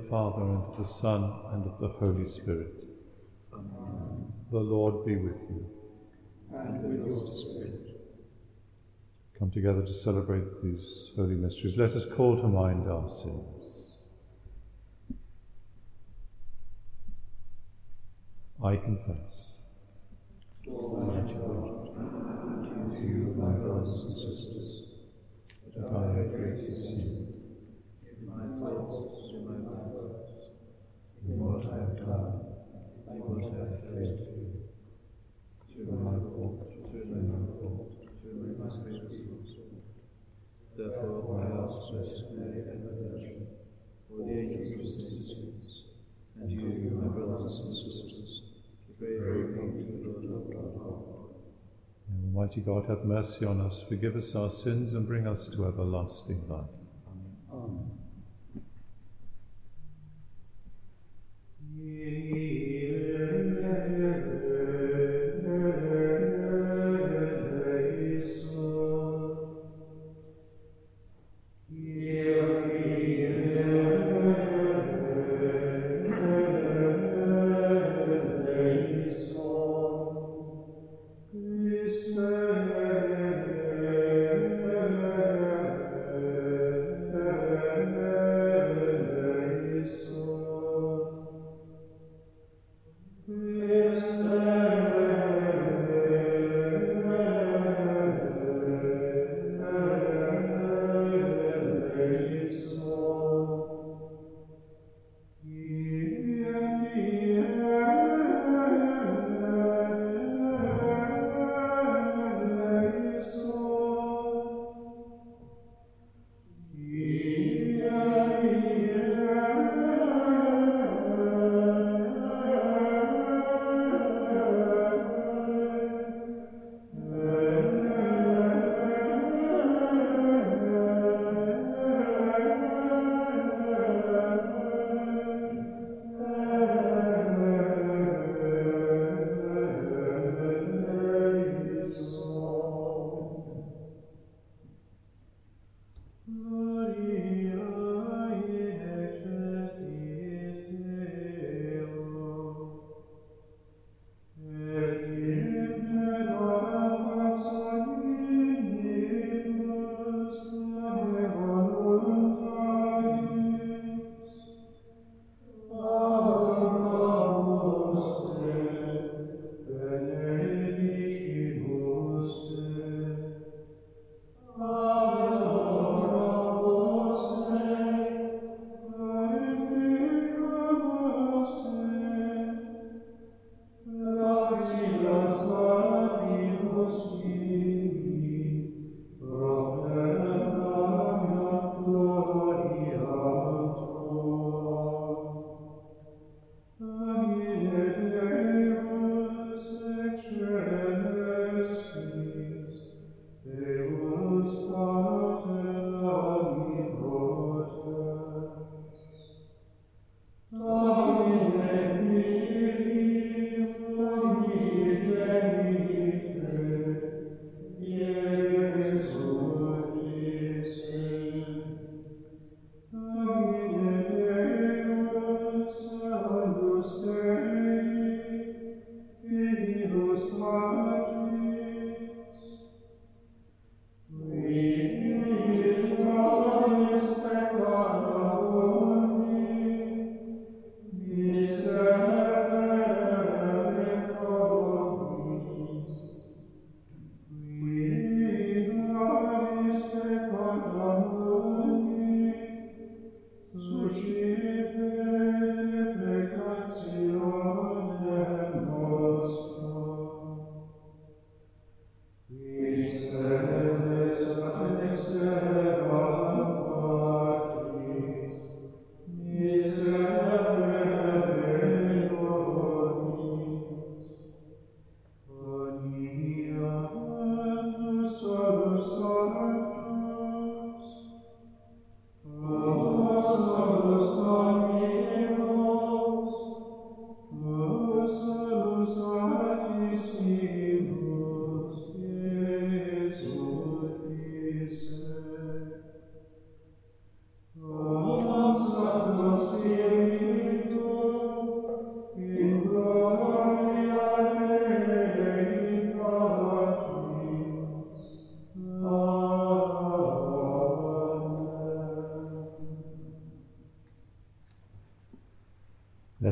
Father, and of the Son, and of the Holy Spirit. Amen. The Lord be with you. And with your spirit. Come together to celebrate these holy mysteries. Let us call to mind our sins. I confess. To Almighty God, to you, my brothers and sisters, that I have greatly sinned in my thoughts, in my words, in what I have done, in what I have failed to do, through my fault, through my fault, through my grievous fault. Therefore I ask Blessed Mary, ever Virgin, for the angels of saints, and you, my brothers and sisters, pray for me to the Lord our God. May Almighty God have mercy on us, forgive us our sins, and bring us to everlasting life. Amen.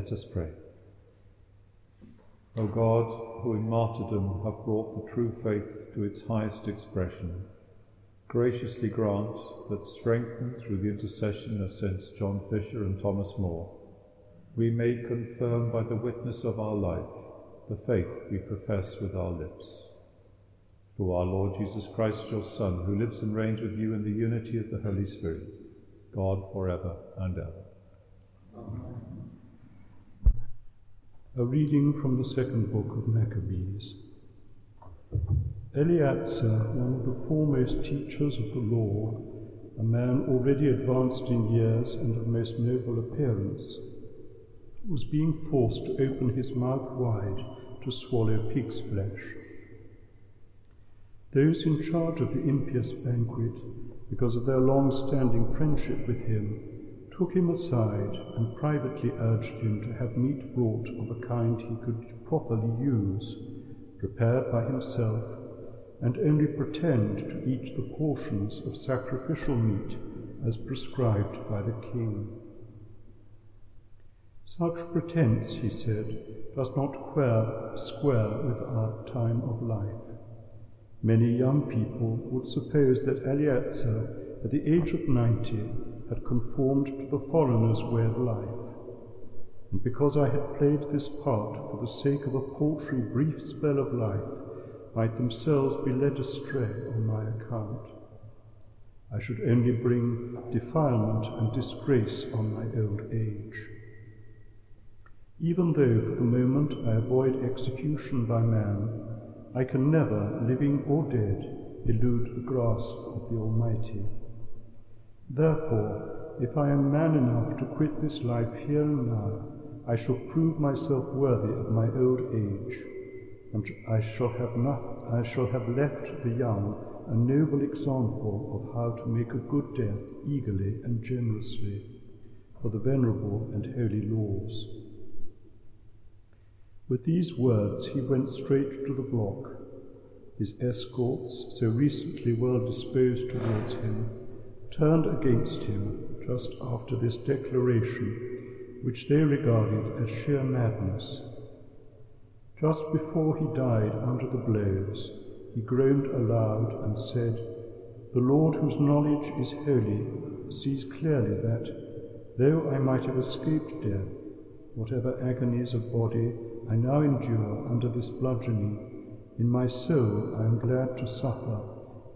Let us pray. O God, who in martyrdom have brought the true faith to its highest expression, graciously grant that, strengthened through the intercession of Saints John Fisher and Thomas More, we may confirm by the witness of our life the faith we profess with our lips. Through our Lord Jesus Christ, your Son, who lives and reigns with you in the unity of the Holy Spirit, God for ever and ever. Amen. A reading from the second book of Maccabees. Eleazar, one of the foremost teachers of the law, a man already advanced in years and of most noble appearance, was being forced to open his mouth wide to swallow pig's flesh. Those in charge of the impious banquet, because of their long standing friendship with him, took him aside and privately urged him to have meat brought of a kind he could properly use, prepared by himself, and only pretend to eat the portions of sacrificial meat as prescribed by the king. Such pretense, he said, does not square with our time of life. Many young people would suppose that Eleazar, at the age of ninety, had conformed to the foreigner's way of life. And because I had played this part for the sake of a paltry brief spell of life, might themselves be led astray on my account. I should only bring defilement and disgrace on my old age. Even though for the moment I avoid execution by man, I can never, living or dead, elude the grasp of the Almighty. Therefore, if I am man enough to quit this life here and now, I shall prove myself worthy of my old age, and I shall have not, I shall have left the young a noble example of how to make a good death eagerly and generously for the venerable and holy laws. With these words he went straight to the block. His escorts, so recently well disposed towards him, turned against him just after this declaration, which they regarded as sheer madness. Just before he died under the blows, he groaned aloud and said, The Lord, whose knowledge is holy, sees clearly that, though I might have escaped death, whatever agonies of body I now endure under this bludgeoning, in my soul I am glad to suffer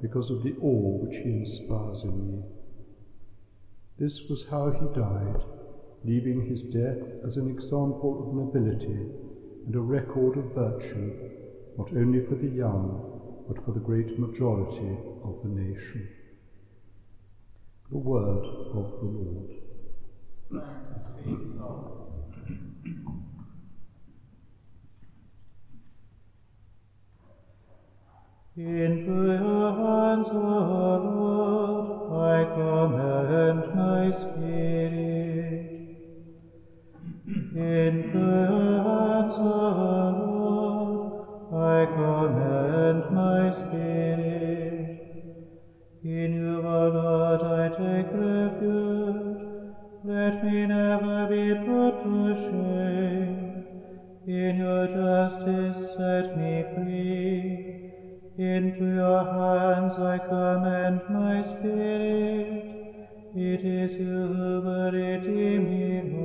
because of the awe which he inspires in me. This was how he died, leaving his death as an example of nobility and a record of virtue, not only for the young, but for the great majority of the nation. The word of the Lord. Into your hands, O Lord, I commend my spirit. Into your hands, O Lord, I commend my spirit. In you, O Lord, I take refuge. Let me never be put to shame. In your justice, set me free. Into your hands I commend my spirit. It is you who will redeem me,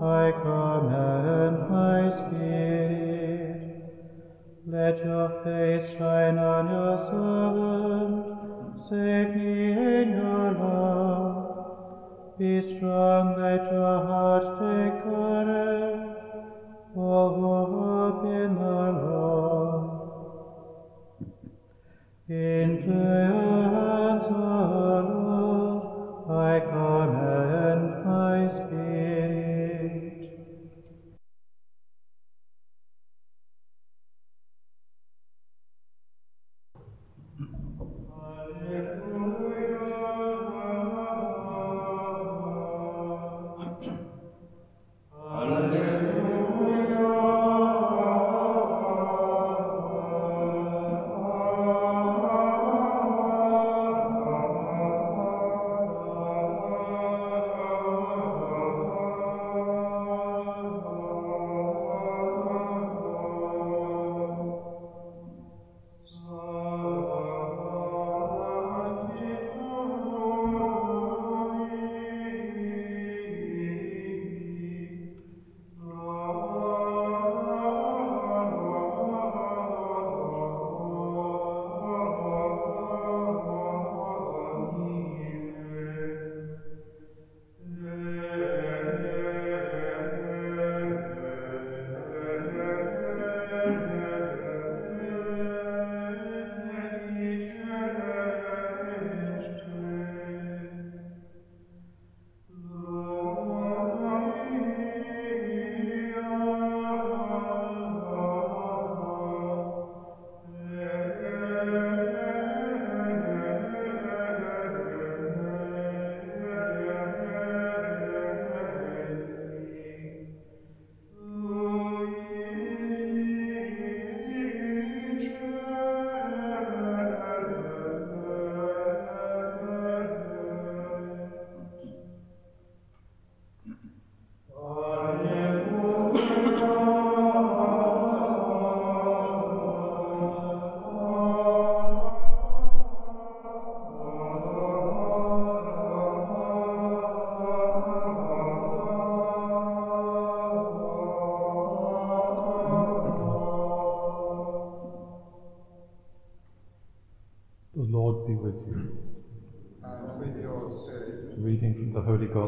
I command my spirit. Let your face shine on your servant. Save me in your love. Be strong, let your heart take courage. For hope in the Lord. Into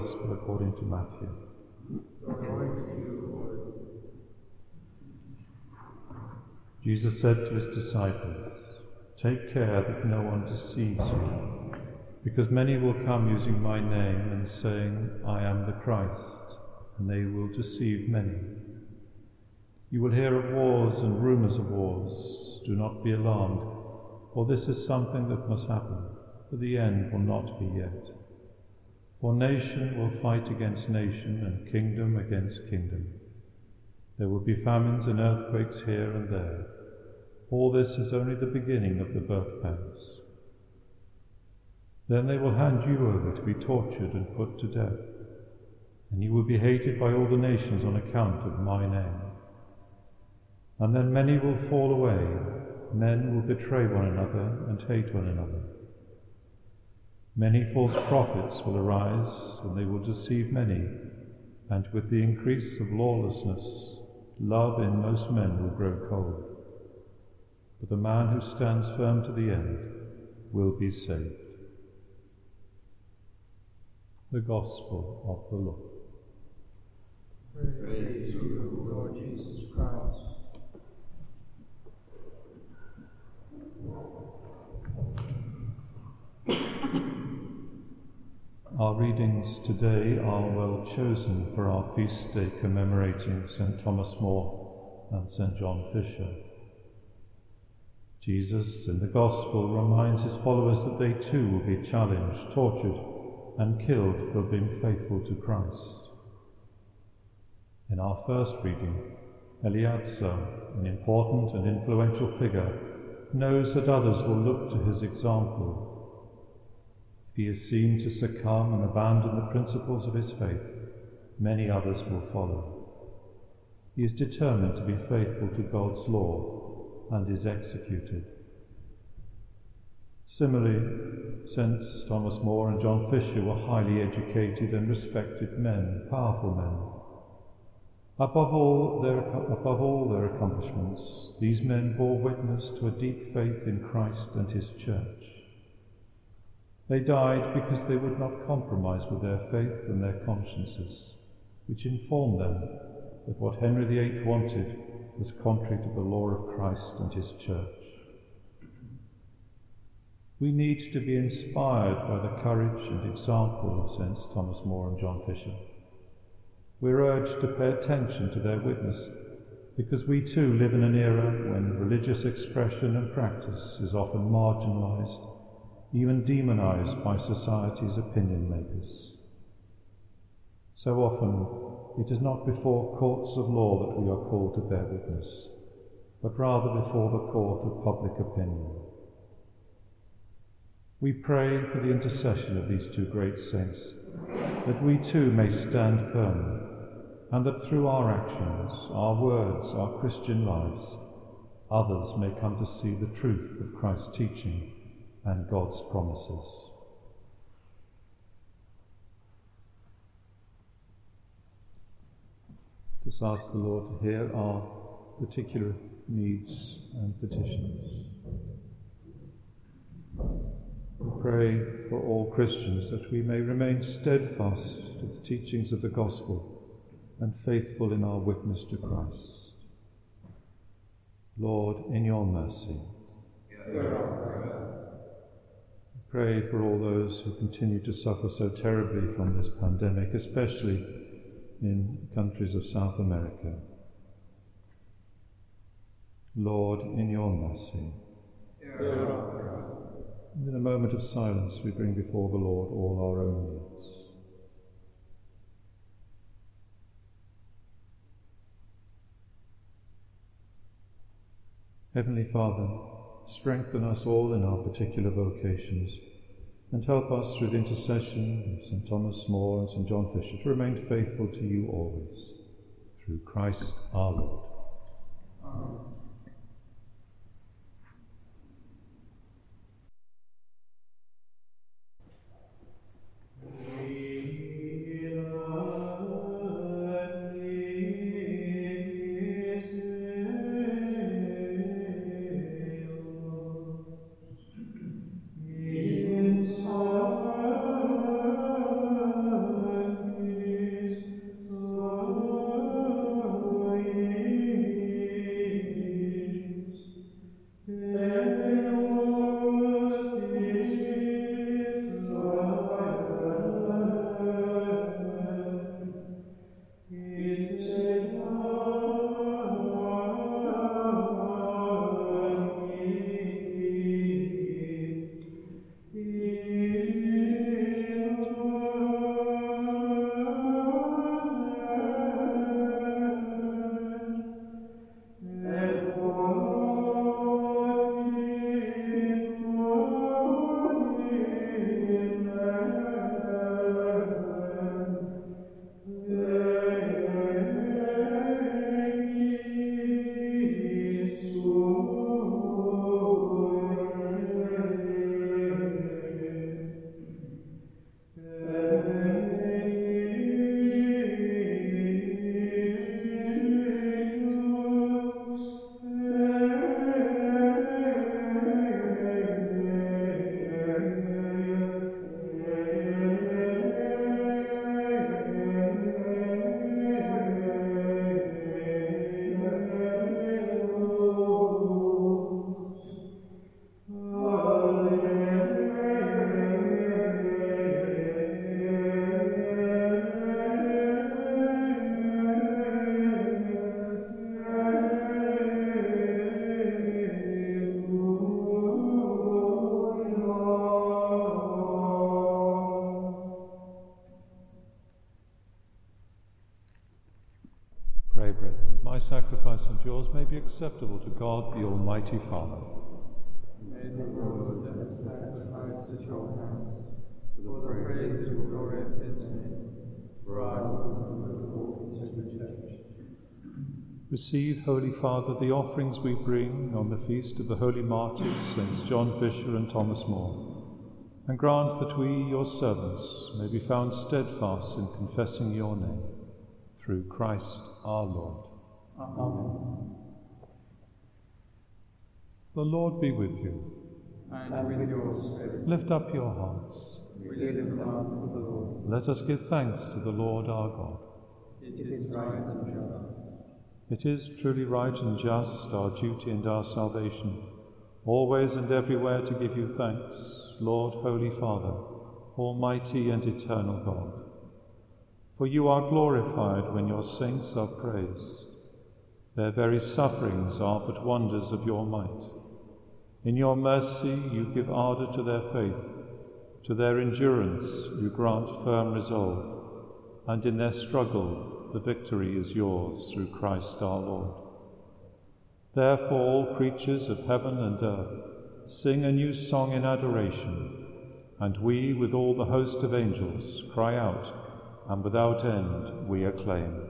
Gospel according to Matthew. Jesus said to his disciples, Take care that no one deceives you, because many will come using my name and saying, I am the Christ, and they will deceive many. You will hear of wars and rumours of wars. Do not be alarmed, for this is something that must happen, but the end will not be yet. For nation will fight against nation, and kingdom against kingdom. There will be famines and earthquakes here and there. All this is only the beginning of the birth pangs. Then they will hand you over to be tortured and put to death, and you will be hated by all the nations on account of my name. And then many will fall away, men will betray one another and hate one another. Many false prophets will arise, and they will deceive many, and with the increase of lawlessness, love in most men will grow cold. But the man who stands firm to the end will be saved. The Gospel of the Lord. Praise to you, Lord Jesus Christ. Our readings today are well chosen for our feast day commemorating St. Thomas More and St. John Fisher. Jesus in the Gospel reminds his followers that they too will be challenged, tortured, and killed for being faithful to Christ. In our first reading, Eleazar, an important and influential figure, knows that others will look to his example. He is seen to succumb and abandon the principles of his faith, many others will follow. He is determined to be faithful to God's law and is executed. Similarly, since Thomas More and John Fisher were highly educated and respected men, powerful men. Above all, their, above all their accomplishments, these men bore witness to a deep faith in Christ and his church. They died because they would not compromise with their faith and their consciences, which informed them that what Henry VIII wanted was contrary to the law of Christ and his church. We need to be inspired by the courage and example of Saints Thomas More and John Fisher. We're urged to pay attention to their witness because we too live in an era when religious expression and practice is often marginalized, even demonized by society's opinion makers. So often it is not before courts of law that we are called to bear witness, but rather before the court of public opinion. We pray for the intercession of these two great saints, that we too may stand firm, and that through our actions, our words, our Christian lives, others may come to see the truth of Christ's teaching and God's promises. Just ask the Lord to hear our particular needs and petitions. We pray for all Christians that we may remain steadfast to the teachings of the gospel and faithful in our witness to Christ. Lord, in your mercy. Pray for all those who continue to suffer so terribly from this pandemic, especially in countries of South America. Lord, in your mercy. In a moment of silence, we bring before the Lord all our own needs. Heavenly Father, strengthen us all in our particular vocations and help us through the intercession of St. Thomas More and St. John Fisher to remain faithful to you always. Through Christ our Lord. Amen. Sacrifice and yours may be acceptable to God the Almighty Father. May the Lord sacrifice at your hands for the praise and glory of his name, for our good of the church. Receive, Holy Father, the offerings we bring on the feast of the holy martyrs, Saints John Fisher and Thomas More, and grant that we, your servants, may be found steadfast in confessing your name through Christ our Lord. Amen. The Lord be with you. And with your spirit, Lift up your hearts. we lift them up to the Lord. Let us give thanks to the Lord our God. It is right and just. It is truly right and just, our duty and our salvation, always and everywhere to give you thanks, Lord, Holy Father, Almighty and eternal God. For you are glorified when your saints are praised. Their very sufferings are but wonders of your might. In your mercy you give ardour to their faith, to their endurance you grant firm resolve, and in their struggle the victory is yours through Christ our Lord. Therefore, all creatures of heaven and earth sing a new song in adoration, and we, with all the host of angels, cry out, and without end we acclaim.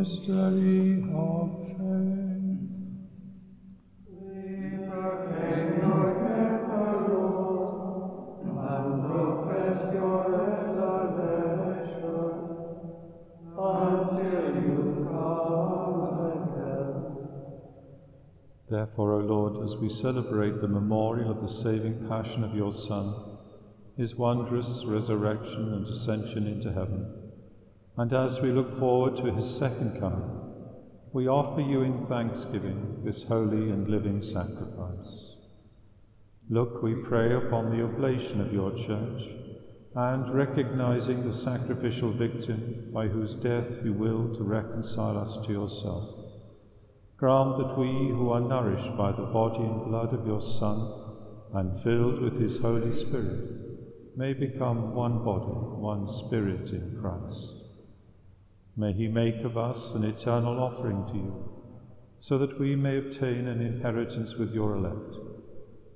Mystery of faith. Therefore, O Lord, as we celebrate the memorial of the saving passion of your Son, his wondrous resurrection and ascension into heaven, and as we look forward to his second coming, we offer you in thanksgiving this holy and living sacrifice. Look, we pray, upon the oblation of your church, and recognizing the sacrificial victim by whose death you will to reconcile us to yourself. Grant that we, who are nourished by the body and blood of your Son and filled with his Holy Spirit, may become one body, one spirit in Christ. May he make of us an eternal offering to you, so that we may obtain an inheritance with your elect,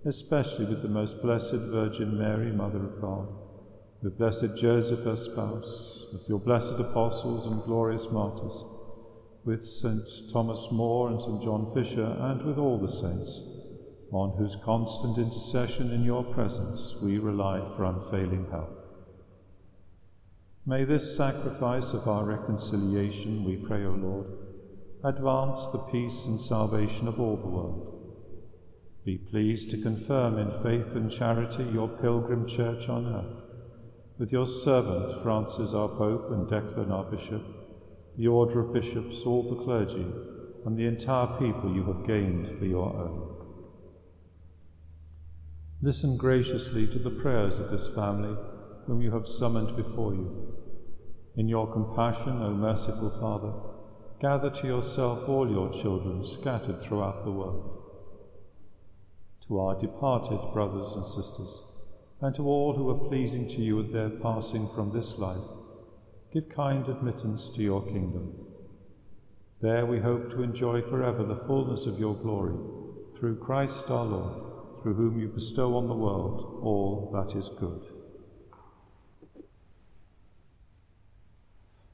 especially with the most blessed Virgin Mary, Mother of God, with blessed Joseph, her spouse, with your blessed apostles and glorious martyrs, with St. Thomas More and St. John Fisher, and with all the saints, on whose constant intercession in your presence we rely for unfailing help. May this sacrifice of our reconciliation, we pray, O Lord, advance the peace and salvation of all the world. Be pleased to confirm in faith and charity your pilgrim church on earth, with your servant Francis our Pope and Declan our Bishop, the order of bishops, all the clergy, and the entire people you have gained for your own. Listen graciously to the prayers of this family whom you have summoned before you. In your compassion, O merciful Father, gather to yourself all your children scattered throughout the world. To our departed brothers and sisters, and to all who are pleasing to you at their passing from this life, give kind admittance to your kingdom. There we hope to enjoy forever the fullness of your glory, through Christ our Lord, through whom you bestow on the world all that is good.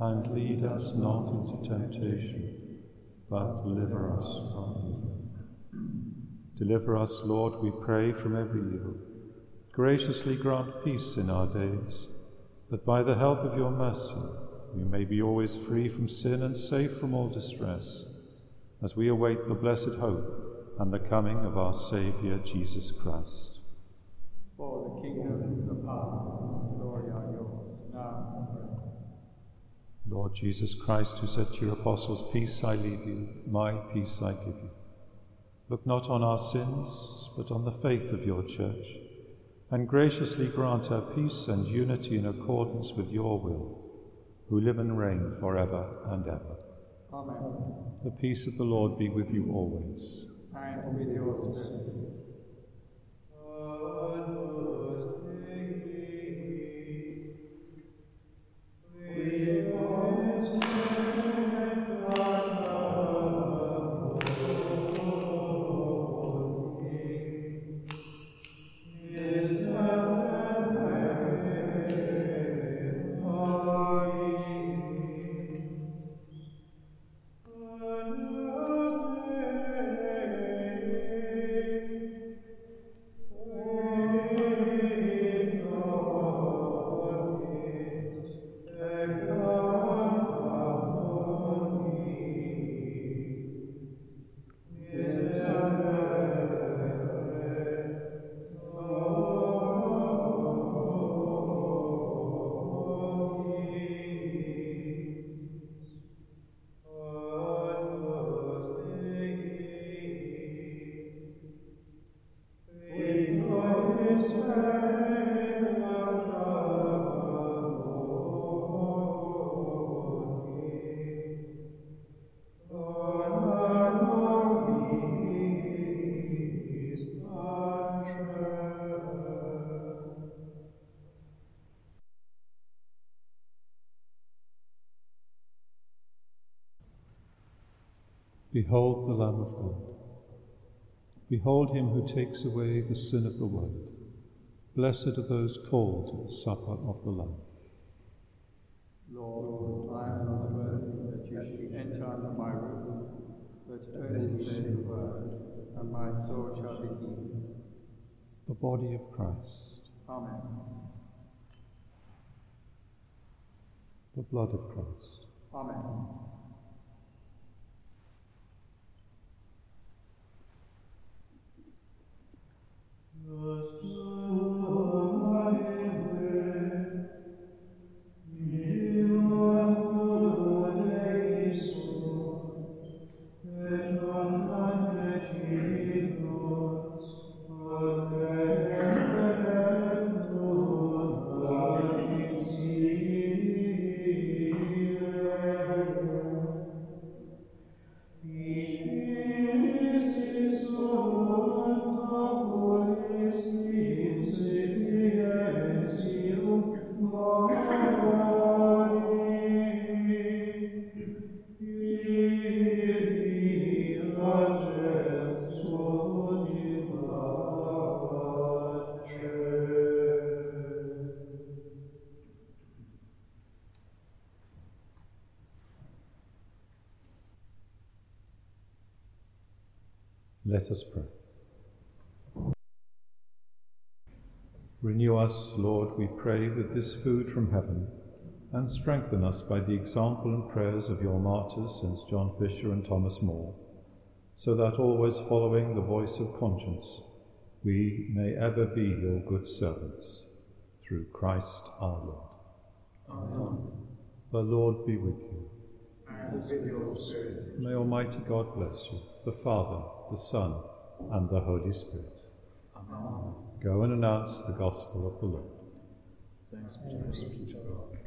and lead us not into temptation, but deliver us from evil. Deliver us, Lord, we pray, from every evil. Graciously grant peace in our days, that by the help of your mercy we may be always free from sin and safe from all distress, as we await the blessed hope and the coming of our Saviour Jesus Christ. For the kingdom, the power, and the glory are yours, now and forever. Lord Jesus Christ, who said to your apostles, Peace I leave you, my peace I give you. Look not on our sins, but on the faith of your church, and graciously grant her peace and unity in accordance with your will, who live and reign forever and ever. Amen. The peace of the Lord be with you always. And with your spirit. Behold the Lamb of God. Behold him who takes away the sin of the world. Blessed are those called to the supper of the Lamb. Lord, I am not worthy that you should enter under my roof, but only say the word, and my soul shall be healed. The body of Christ. Amen. The blood of Christ. Amen. Christus Let us pray. Renew us, Lord, we pray, with this food from heaven, and strengthen us by the example and prayers of your martyrs, Saints John Fisher and Thomas More, so that always following the voice of conscience, we may ever be your good servants, through Christ our Lord. Amen. The Lord be with you. And with your spirit. May Almighty God bless you, the Father, the Son, and the Holy Spirit. Amen. Go and announce the gospel of the Lord. Thanks be to God.